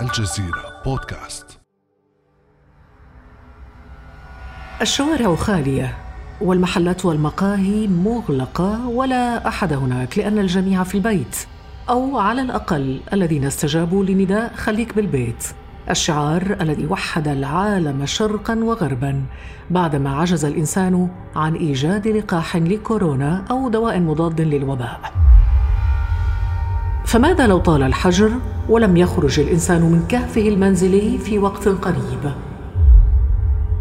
الجزيرة بودكاست. الشوارع خالية والمحلات والمقاهي مغلقة ولا أحد هناك لأن الجميع في البيت أو على الأقل الذين استجابوا لنداء خليك بالبيت. الشعار الذي وحد العالم شرقا وغربا بعدما عجز الإنسان عن إيجاد لقاح لكورونا أو دواء مضاد للوباء. فماذا لو طال الحجر ولم يخرج الإنسان من كهفه المنزلي في وقت قريب؟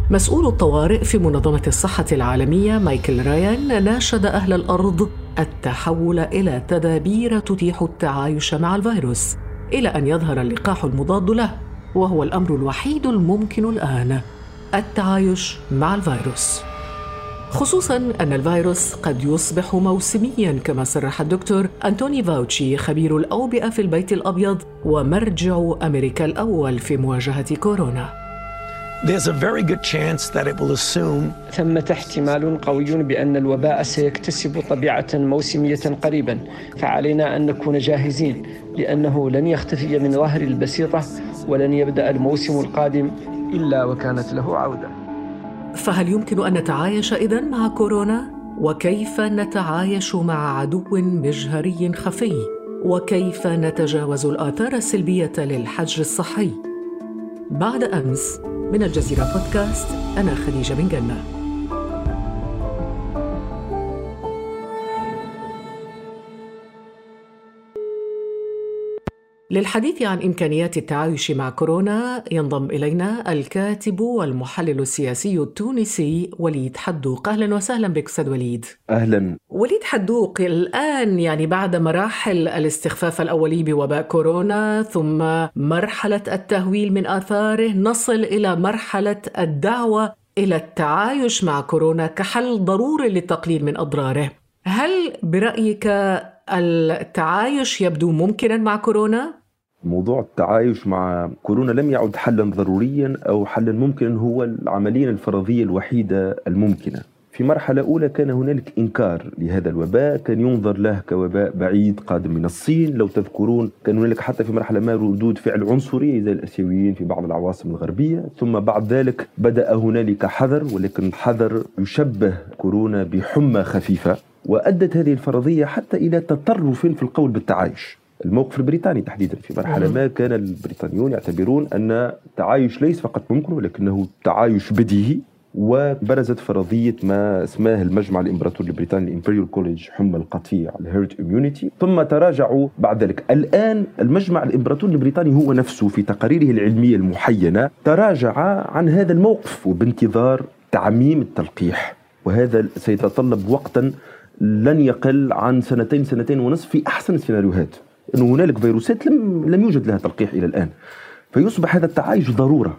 مسؤول الطوارئ في منظمة الصحة العالمية مايكل رايان ناشد أهل الأرض التحول إلى تدابير تتيح التعايش مع الفيروس إلى أن يظهر اللقاح المضاد له وهو الأمر الوحيد الممكن الآن التعايش مع الفيروس. خصوصا أن الفيروس قد يصبح موسميا كما صرح الدكتور أنتوني فاوتشي خبير الأوبئة في البيت الأبيض ومرجع أمريكا الأول في مواجهة كورونا. There's a very good chance that it will assume ثمة احتمال قوي بأن الوباء سيكتسب طبيعة موسمية قريبا. فعلينا أن نكون جاهزين لأنه لن يختفي من ظهر البسيطة ولن يبدأ الموسم القادم إلا وكانت له عودة. فهل يمكن أن نتعايش اذا مع كورونا؟ وكيف نتعايش مع عدو مجهري خفي؟ وكيف نتجاوز الآثار السلبية للحجر الصحي؟ بعد أمس من الجزيرة بودكاست أنا خديجة بن جنة. للحديث عن إمكانيات التعايش مع كورونا ينضم إلينا الكاتب والمحلل السياسي التونسي وليد حدوق. أهلا وسهلا بك أستاذ وليد. أهلا. وليد حدوق الآن يعني بعد مراحل الاستخفاف الأولي بوباء كورونا ثم مرحلة التهويل من آثاره نصل إلى مرحلة الدعوة إلى التعايش مع كورونا كحل ضروري للتقليل من أضراره. هل برأيك التعايش يبدو ممكنا مع كورونا؟ موضوع التعايش مع كورونا لم يعد حلا ضروريا أو حلا ممكنا هو العملية الفرضية الوحيدة الممكنة. في مرحلة أولى كان هنالك إنكار لهذا الوباء كان ينظر له كوباء بعيد قادم من الصين. لو تذكرون كان هنالك حتى في مرحلة ما ردود فعل عنصرية زي الأسيويين في بعض العواصم الغربية. ثم بعد ذلك بدأ هنالك حذر ولكن حذر يشبه كورونا بحمى خفيفة وأدت هذه الفرضية حتى إلى تطرف في القول بالتعايش. الموقف البريطاني تحديدا في مرحلة ما كان البريطانيون يعتبرون أن التعايش ليس فقط ممكن ولكنه تعايش بديهي وبرزت فرضية ما اسماه المجمع الإمبراطوري البريطاني ال Imperial College حمى القطيع ال herd immunity ثم تراجعوا بعد ذلك. الآن المجمع الإمبراطوري البريطاني هو نفسه في تقاريره العلمية المحينة تراجع عن هذا الموقف وبانتظار تعميم التلقيح. وهذا سيتطلب وقتا لن يقل عن سنتين سنتين ونصف في أحسن السيناريوهات. انه هنالك فيروسات لم لم يوجد لها تلقيح إلى الآن. فيصبح هذا التعايش ضرورة.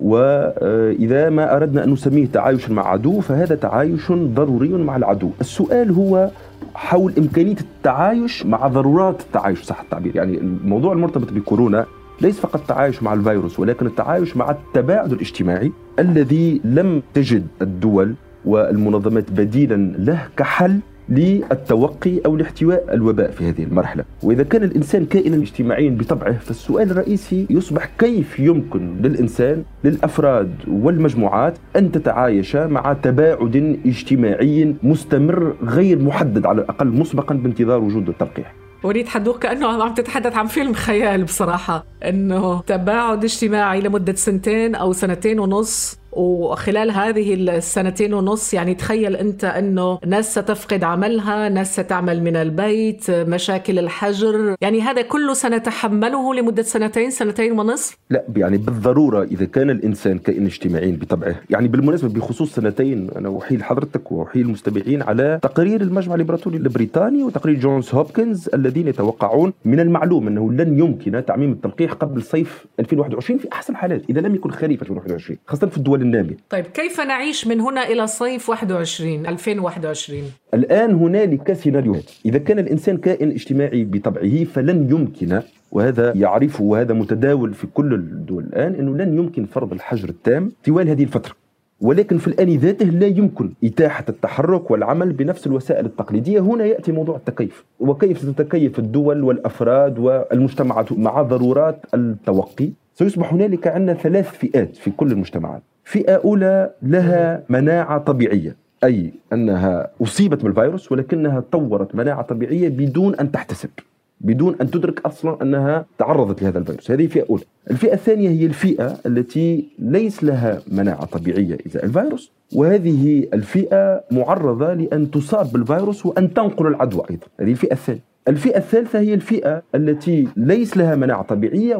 وإذا ما أردنا أن نسميه تعايشا مع عدو فهذا تعايش ضروري مع العدو. السؤال هو حول إمكانية التعايش مع ضرورات التعايش صح التعبير. يعني الموضوع المرتبط بكورونا ليس فقط التعايش مع الفيروس ولكن التعايش مع التباعد الاجتماعي الذي لم تجد الدول والمنظمات بديلا له كحل للتوقي أو لاحتواء الوباء في هذه المرحلة، وإذا كان الإنسان كائنا اجتماعيا بطبعه فالسؤال الرئيسي يصبح كيف يمكن للإنسان للأفراد والمجموعات أن تتعايش مع تباعد اجتماعي مستمر غير محدد على الأقل مسبقا بانتظار وجود التلقيح. وليد حدوق كأنه عم تتحدث عن فيلم خيال بصراحة إنه تباعد اجتماعي لمدة سنتين أو سنتين ونص وخلال هذه السنتين ونص يعني تخيل أنت إنه ناس ستفقد عملها ناس ستعمل من البيت مشاكل الحجر. يعني هذا كله سنتحمله لمدة سنتين سنتين ونصف. لا يعني بالضرورة إذا كان الإنسان كائن اجتماعي بطبعه. يعني بالمناسبة بخصوص سنتين أنا أحيل حضرتك وأحيل المستمعين على تقرير المجمع الإمبراطوري البريطاني وتقرير جونز هوبكنز الذين يتوقعون من المعلوم أنه لن يمكن تعميم التلقيح قبل صيف 2021 في أحسن الحالات إذا لم يكن خريف 2021 خاصة في الدول النامية طيب كيف نعيش من هنا إلى صيف 21 2021 الآن هنالك سيناريوهات إذا كان الإنسان كائن اجتماعي بطبعه فلن يمكن وهذا يعرفه وهذا متداول في كل الدول الآن أنه لن يمكن فرض الحجر التام طوال هذه الفترة. ولكن في الآن ذاته لا يمكن إتاحة التحرك والعمل بنفس الوسائل التقليدية. هنا يأتي موضوع التكيف. وكيف ستتكيف الدول والأفراد والمجتمعات مع ضرورات التوقي؟ سيصبح هنالك عندنا ثلاث فئات في كل المجتمعات. فئة أولى لها مناعة طبيعية أي أنها أصيبت بالفيروس ولكنها طورت مناعة طبيعية بدون أن تحتسب بدون أن تدرك أصلا أنها تعرضت لهذا الفيروس، هذه فئة أولى. الفئة الثانية هي الفئة التي ليس لها مناعة طبيعية ازاء الفيروس، وهذه الفئة معرضة لأن تصاب بالفيروس وأن تنقل العدوى أيضا، هذه الفئة الثانية. الفئة الثالثة هي الفئة التي ليس لها مناعة طبيعية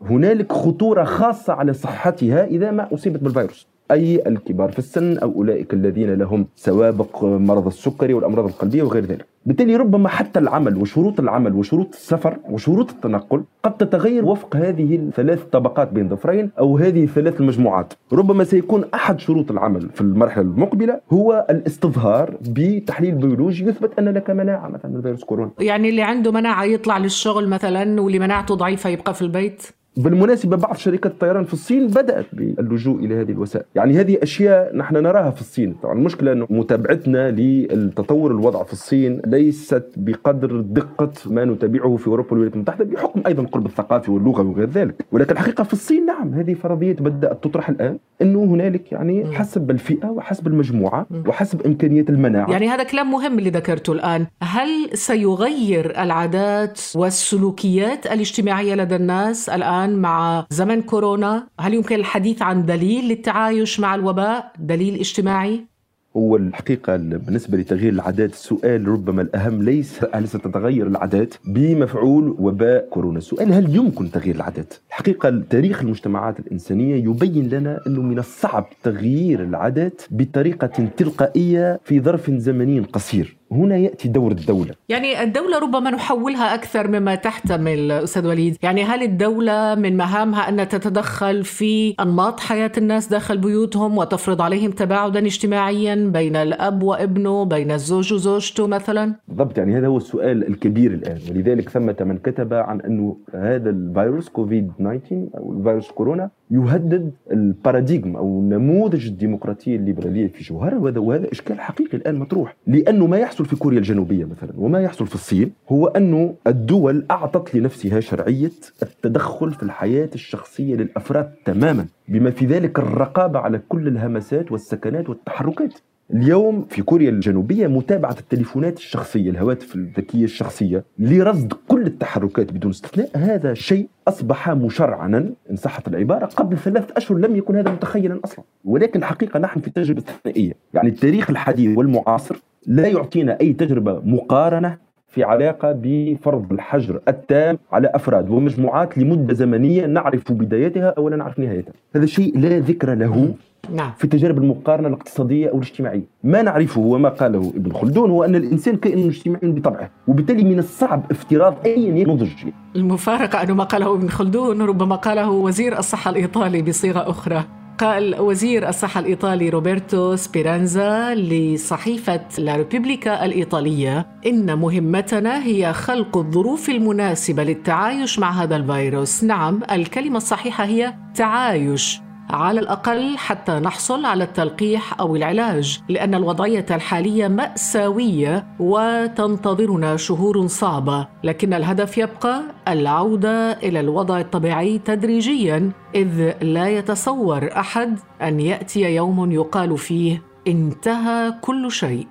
وهنالك خطورة خاصة على صحتها إذا ما أصيبت بالفيروس. أي الكبار في السن أو أولئك الذين لهم سوابق مرض السكري والأمراض القلبية وغير ذلك. بالتالي ربما حتى العمل وشروط العمل وشروط السفر وشروط التنقل قد تتغير وفق هذه الثلاث طبقات بين ظفرين أو هذه الثلاث المجموعات ربما سيكون أحد شروط العمل في المرحلة المقبلة هو الاستظهار بتحليل بيولوجي يثبت أن لك مناعة مثلا من فيروس كورونا. يعني اللي عنده مناعة يطلع للشغل مثلا واللي مناعته ضعيفة يبقى في البيت؟ بالمناسبة بعض شركات الطيران في الصين بدأت باللجوء إلى هذه الوسائل. يعني هذه أشياء نحن نراها في الصين. طبعا المشكلة أنه متابعتنا للتطور الوضع في الصين ليست بقدر دقة ما نتابعه في أوروبا والولايات المتحدة بحكم أيضا القرب الثقافي واللغة وغير ذلك. ولكن الحقيقة في الصين نعم هذه فرضيات بدأت تطرح الآن أنه هنالك يعني حسب الفئة وحسب المجموعة وحسب إمكانيات المناعة. يعني هذا كلام مهم اللي ذكرته الآن. هل سيغير العادات والسلوكيات الاجتماعية لدى الناس الآن؟ الآن مع زمن كورونا؟ هل يمكن الحديث عن دليل للتعايش مع الوباء؟ دليل اجتماعي؟ هو الحقيقة بالنسبة لتغيير العادات السؤال ربما الأهم ليس هل ستتغير العادات؟ بمفعول وباء كورونا. السؤال هل يمكن تغيير العادات؟ الحقيقة تاريخ المجتمعات الإنسانية يبين لنا أنه من الصعب تغيير العادات بطريقة تلقائية في ظرف زمني قصير. هنا يأتي دور الدولة. يعني الدولة ربما نحولها أكثر مما تحتمل أستاذ وليد. يعني هل الدولة من مهامها أن تتدخل في أنماط حياة الناس داخل بيوتهم وتفرض عليهم تباعدا اجتماعيا بين الأب وابنه بين الزوج وزوجته مثلا؟ بالضبط يعني هذا هو السؤال الكبير الآن. ولذلك ثمة من كتب عن أنه هذا الفيروس كوفيد 19 أو الفيروس كورونا يهدد الباراديغم أو نموذج الديمقراطية الليبرالية في جوهره وهذا وهذا إشكال حقيقي الآن مطروح. لأنه ما يحصل في كوريا الجنوبية مثلا وما يحصل في الصين هو انه الدول أعطت لنفسها شرعية التدخل في الحياة الشخصية للأفراد تماما بما في ذلك الرقابة على كل الهمسات والسكنات والتحركات. اليوم في كوريا الجنوبية متابعة التليفونات الشخصية الهواتف الذكية الشخصية لرصد كل التحركات بدون استثناء. هذا شيء أصبح مشرعنا إن صحت العبارة قبل ثلاث أشهر لم يكن هذا متخيلا أصلا. ولكن الحقيقة نحن في تجربة استثنائية. يعني التاريخ الحديث والمعاصر لا يعطينا أي تجربة مقارنة في علاقة بفرض الحجر التام على أفراد ومجموعات لمدة زمنية نعرف بدايتها أو لا نعرف نهايتها. هذا شيء لا ذكر له نعم. في التجارب المقارنة الاقتصادية أو الاجتماعية. ما نعرفه وما قاله ابن خلدون هو أن الإنسان كائن اجتماعي بطبعه وبالتالي من الصعب افتراض أي نضج. المفارقة أنه ما قاله ابن خلدون ربما قاله وزير الصحة الإيطالي بصيغة أخرى. قال وزير الصحة الإيطالي روبرتو سبيرانزا لصحيفة لا ريبوبليكا الإيطالية إن مهمتنا هي خلق الظروف المناسبة للتعايش مع هذا الفيروس. نعم الكلمة الصحيحة هي تعايش. على الأقل حتى نحصل على التلقيح أو العلاج لأن الوضعية الحالية مأساوية وتنتظرنا شهور صعبة لكن الهدف يبقى العودة إلى الوضع الطبيعي تدريجيا إذ لا يتصور أحد أن يأتي يوم يقال فيه انتهى كل شيء.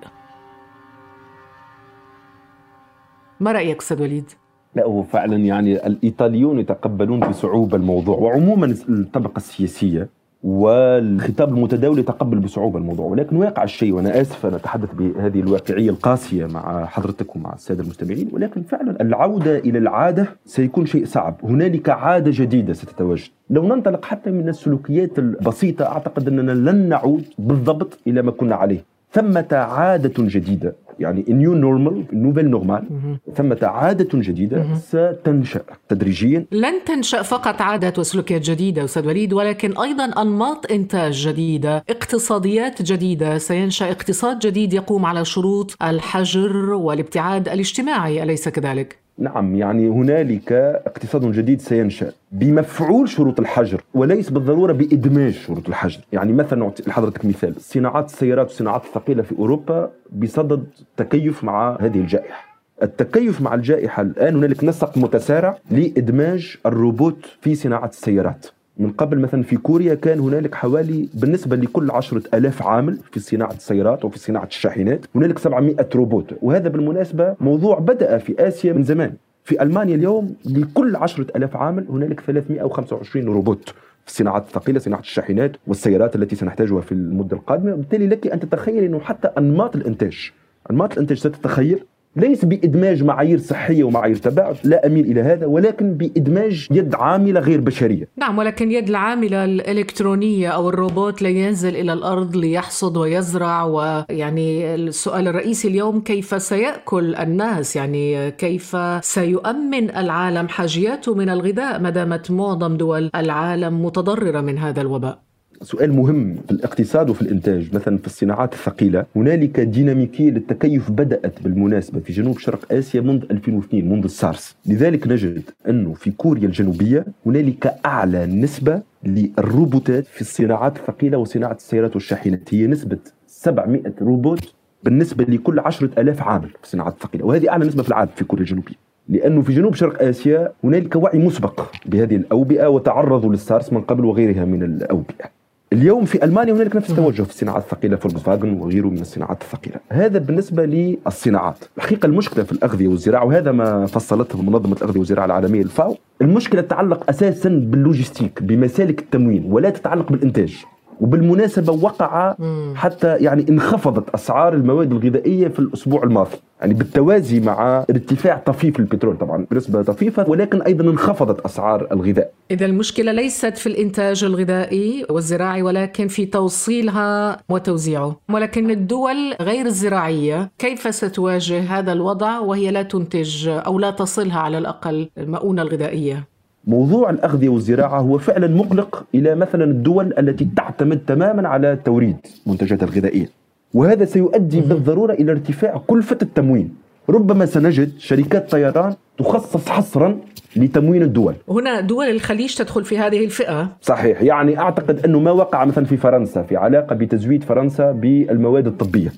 ما رأيك أستاذ وليد؟ لا هو فعلا يعني الإيطاليون يتقبلون بصعوبه الموضوع وعموما الطبقة السياسية والخطاب المتداول يتقبل بصعوبه الموضوع ولكن واقع الشيء وأنا آسف أنا أتحدث بهذه الواقعية القاسية مع حضرتك ومع السادة المستمعين ولكن فعلا العودة إلى العادة سيكون شيء صعب هنالك عادة جديدة ستتواجد. لو ننطلق حتى من السلوكيات البسيطة أعتقد أننا لن نعود بالضبط إلى ما كنا عليه. ثمة عادة جديدة يعني new normal nouvelle normale ثمة عادة جديدة ستنشأ تدريجيا. لن تنشأ فقط عادات وسلوكيات جديدة أستاذ وليد ولكن أيضا أنماط إنتاج جديدة اقتصاديات جديدة. سينشأ اقتصاد جديد يقوم على شروط الحجر والابتعاد الاجتماعي أليس كذلك؟ نعم يعني هنالك اقتصاد جديد سينشأ بمفعول شروط الحجر وليس بالضرورة بإدماج شروط الحجر. يعني مثلا نعطي لحضرتك مثال صناعات السيارات والصناعات الثقيلة في أوروبا بصدد تكيف مع هذه الجائحة. التكيف مع الجائحة الآن هنالك نسق متسارع لإدماج الروبوت في صناعة السيارات. من قبل مثلا في كوريا كان هنالك حوالي بالنسبة لكل عشرة ألاف عامل في صناعة السيارات وفي صناعة الشاحنات هنالك 700 روبوت. وهذا بالمناسبة موضوع بدأ في آسيا من زمان. في ألمانيا اليوم لكل عشرة ألاف عامل هنالك 325 روبوت في الصناعات الثقيلة صناعة الشاحنات والسيارات التي سنحتاجها في المدة القادمة. وبالتالي لك أن تتخيل إنه حتى أنماط الإنتاج أنماط الإنتاج ستتخيل؟ ليس بإدماج معايير صحية ومعايير تباعد لا أميل إلى هذا ولكن بإدماج يد عاملة غير بشرية. نعم ولكن يد العاملة الإلكترونية أو الروبوت لا ينزل إلى الأرض ليحصد ويزرع ويعني السؤال الرئيسي اليوم كيف سيأكل الناس؟ يعني كيف سيؤمن العالم؟ حاجياته من الغذاء ما دامت معظم دول العالم متضررة من هذا الوباء. سؤال مهم في الاقتصاد وفي الإنتاج مثلا في الصناعات الثقيلة هنالك ديناميكية للتكيف بدأت بالمناسبة في جنوب شرق آسيا منذ 2002 منذ السارس. لذلك نجد أنه في كوريا الجنوبية هنالك أعلى نسبة للروبوتات في الصناعات الثقيلة وصناعة السيارات والشاحنات. هي نسبة 700 روبوت بالنسبة لكل 10000 عامل في الصناعات الثقيلة وهذه أعلى نسبة في العالم في كوريا الجنوبية. لأنه في جنوب شرق آسيا هنالك وعي مسبق بهذه الأوبئة وتعرضوا للسارس من قبل وغيرها من الأوبئة. اليوم في ألمانيا هنالك نفس التوجه في الصناعات الثقيله فولكس فاجن وغيره من الصناعات الثقيلة. هذا بالنسبة للصناعات. الحقيقة المشكلة في الأغذية والزراعة وهذا ما فصلته منظمة الأغذية والزراعة العالمية الفاو المشكلة تتعلق أساسا باللوجستيك بمسالك التموين ولا تتعلق بالإنتاج. وبالمناسبة وقع حتى يعني انخفضت أسعار المواد الغذائية في الأسبوع الماضي. يعني بالتوازي مع ارتفاع طفيف البترول طبعا بنسبة طفيفة ولكن أيضا انخفضت أسعار الغذاء. إذا المشكلة ليست في الإنتاج الغذائي والزراعي ولكن في توصيلها وتوزيعه. ولكن الدول غير الزراعية كيف ستواجه هذا الوضع وهي لا تنتج أو لا تصلها على الأقل المؤونة الغذائية؟ موضوع الأغذية والزراعة هو فعلا مقلق إلى مثلا الدول التي تعتمد تماما على توريد منتجاتها الغذائية. وهذا سيؤدي بالضرورة إلى ارتفاع كلفة التموين. ربما سنجد شركات طيران تخصص حصرا لتموين الدول. هنا دول الخليج تدخل في هذه الفئة. صحيح. يعني أعتقد أنه ما وقع مثلا في فرنسا في علاقة بتزويد فرنسا بالمواد الطبية.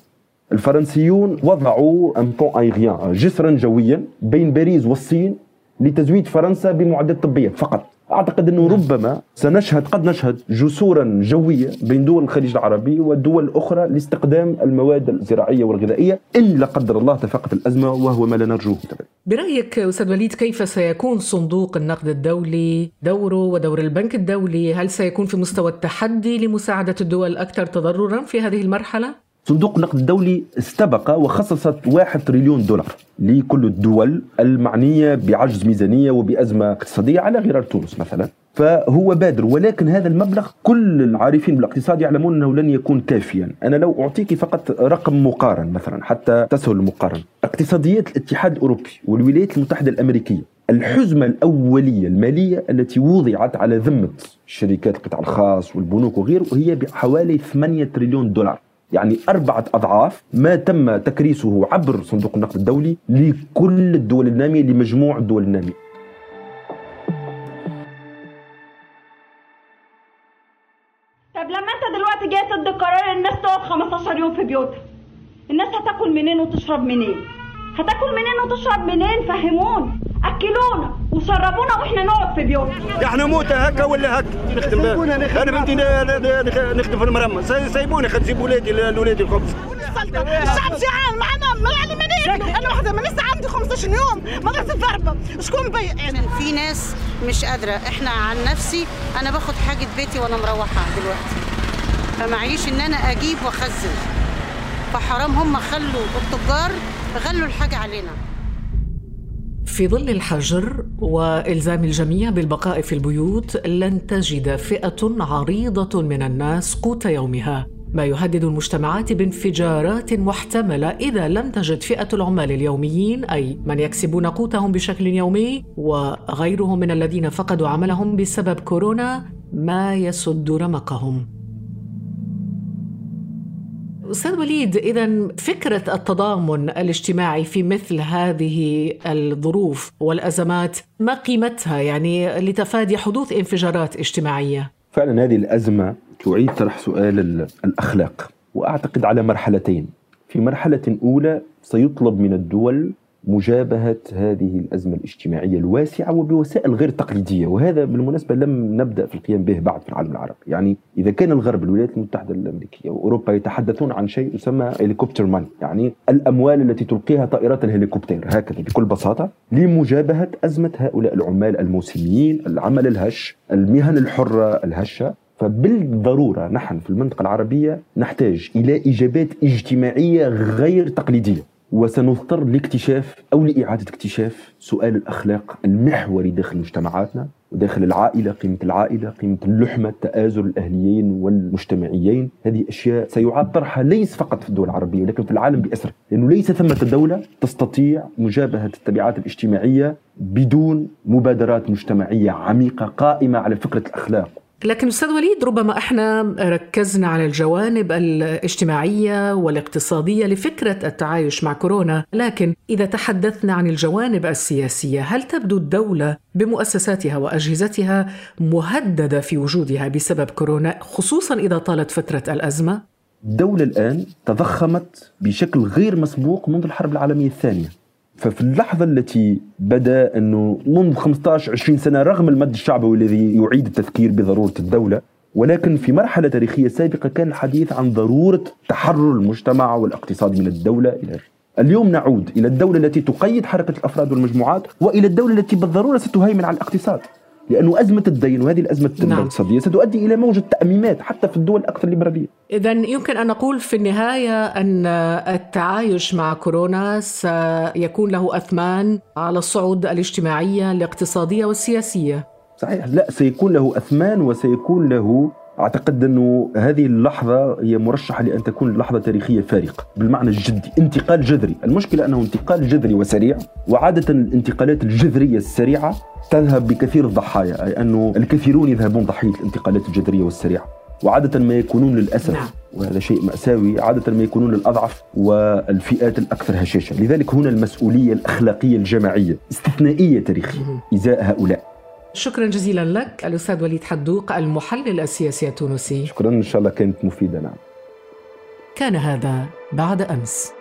الفرنسيون وضعوا ان بون جسرا جويا بين باريس والصين لتزويد فرنسا بمعدات طبيه فقط. أعتقد أنه ربما سنشهد قد نشهد جسورا جوية بين دول الخليج العربي والدول الاخرى لاستخدام المواد الزراعية والغذائية إن لا قدر الله تفاقت الأزمة وهو ما لا نرجوه برأيك أستاذ وليد كيف سيكون صندوق النقد الدولي دوره ودور البنك الدولي؟ هل سيكون في مستوى التحدي لمساعدة الدول الاكثر تضررا في هذه المرحلة؟ صندوق النقد الدولي استبق وخصصت واحد تريليون دولار لكل الدول المعنية بعجز ميزانية وبأزمة اقتصادية على غرار تونس مثلا. فهو بادر ولكن هذا المبلغ كل العارفين بالاقتصاد يعلمون أنه لن يكون كافيا. أنا لو أعطيك فقط رقم مقارن مثلا حتى تسهل المقارنة. اقتصاديات الاتحاد الأوروبي والولايات المتحدة الأمريكية الحزمة الأولية المالية التي وضعت على ذمة شركات القطاع الخاص والبنوك وغيره هي بحوالي 8 تريليون دولار. يعني أربعة أضعاف ما تم تكريسه عبر صندوق النقد الدولي لكل الدول النامية لمجموع الدول النامية. طب لما أنت دلوقتي جاي تدي قرار الناس تقعد 15 يوم في بيوتها الناس هتاكل منين وتشرب منين؟ هتاكل منين وتشرب منين؟ فهمون أكلونا وشربونا وإحنا نقعد في بيوتنا إحنا موتى هكا ولا هكا؟ نخدم أنا بنتي نخدم في المرمى. سيبوني خد سيب ولادي لولادي الخبز. الشعب جيعان معنا ما يعني ما ناكلوا أنا واحدة ما لسه عندي 15 يوم. ما درت الضربة. شكون بي يعني في ناس مش قادرة. إحنا عن نفسي أنا باخد حاجة بيتي وأنا مروحة دلوقتي. فمعيش إن أنا أجيب وأخزن. فحرام هم خلوا التجار غلوا الحاجة علينا. في ظل الحجر وإلزام الجميع بالبقاء في البيوت لن تجد فئة عريضة من الناس قوت يومها. ما يهدد المجتمعات بانفجارات محتملة إذا لم تجد فئة العمال اليوميين أي من يكسبون قوتهم بشكل يومي وغيرهم من الذين فقدوا عملهم بسبب كورونا ما يسد رمقهم. أستاذ وليد إذا فكرة التضامن الاجتماعي في مثل هذه الظروف والأزمات ما قيمتها يعني لتفادي حدوث انفجارات اجتماعية؟ فعلا هذه الأزمة تعيد طرح سؤال الأخلاق وأعتقد على مرحلتين في مرحلة أولى سيطلب من الدول مجابهة هذه الأزمة الاجتماعية الواسعة وبوسائل غير تقليدية وهذا بالمناسبة لم نبدأ في القيام به بعد في العالم العربي. يعني إذا كان الغرب الولايات المتحدة الأمريكية وأوروبا يتحدثون عن شيء يسمى هليكوبتر ماني يعني الأموال التي تلقيها طائرات الهليكوبتر هكذا بكل بساطة لمجابهة أزمة هؤلاء العمال الموسميين العمل الهش المهن الحرة الهشة. فبالضرورة نحن في المنطقة العربية نحتاج إلى إجابات اجتماعية غير تقليدية. وسنضطر لاكتشاف أو لإعادة اكتشاف سؤال الأخلاق المحوري داخل مجتمعاتنا وداخل العائلة قيمة العائلة قيمة اللحمة تآزر الأهليين والمجتمعيين. هذه أشياء سيعاد طرحها ليس فقط في الدول العربية ولكن في العالم باسره لأنه ليس ثمة دولة تستطيع مجابهة التبعات الاجتماعية بدون مبادرات مجتمعية عميقة قائمة على فكرة الأخلاق. لكن أستاذ وليد ربما إحنا ركزنا على الجوانب الاجتماعية والاقتصادية لفكرة التعايش مع كورونا، لكن إذا تحدثنا عن الجوانب السياسية، هل تبدو الدولة بمؤسساتها وأجهزتها مهددة في وجودها بسبب كورونا خصوصا إذا طالت فترة الأزمة؟ الدولة الآن تضخمت بشكل غير مسبوق منذ الحرب العالمية الثانية. ففي اللحظة التي بدأ أنه منذ 15 20 سنة رغم المد الشعبوي الذي يعيد التفكير بضرورة الدولة ولكن في مرحلة تاريخية سابقة كان الحديث عن ضرورة تحرر المجتمع والاقتصاد من الدولة إلى اليوم نعود إلى الدولة التي تقيد حركة الأفراد والمجموعات وإلى الدولة التي بالضرورة ستهيمن على الاقتصاد. لأنه أزمة الدين وهذه الأزمة نعم. الاقتصادية ستؤدي إلى موجة تأميمات حتى في الدول الأكثر ليبرالية. إذا يمكن أن نقول في النهاية أن التعايش مع كورونا سيكون له أثمان على الصعود الاجتماعية الاقتصادية والسياسية. صحيح. لا سيكون له أثمان وسيكون له أعتقد أنه هذه اللحظة هي مرشحة لأن تكون لحظة تاريخية فارقة بالمعنى الجدي انتقال جذري. المشكلة أنه انتقال جذري وسريع وعادة الانتقالات الجذرية السريعة تذهب بكثير الضحايا أي أنه الكثيرون يذهبون ضحية الانتقالات الجذرية والسريعة. وعادة ما يكونون للأسف نعم. وهذا شيء مأساوي عادة ما يكونون الأضعف والفئات الأكثر هشاشة. لذلك هنا المسؤولية الأخلاقية الجماعية استثنائية تاريخية إزاء هؤلاء. شكرا جزيلا لك الأستاذ وليد حدوق المحلل السياسي التونسي. شكرا إن شاء الله كانت مفيدة نعم. كان هذا بعد أمس.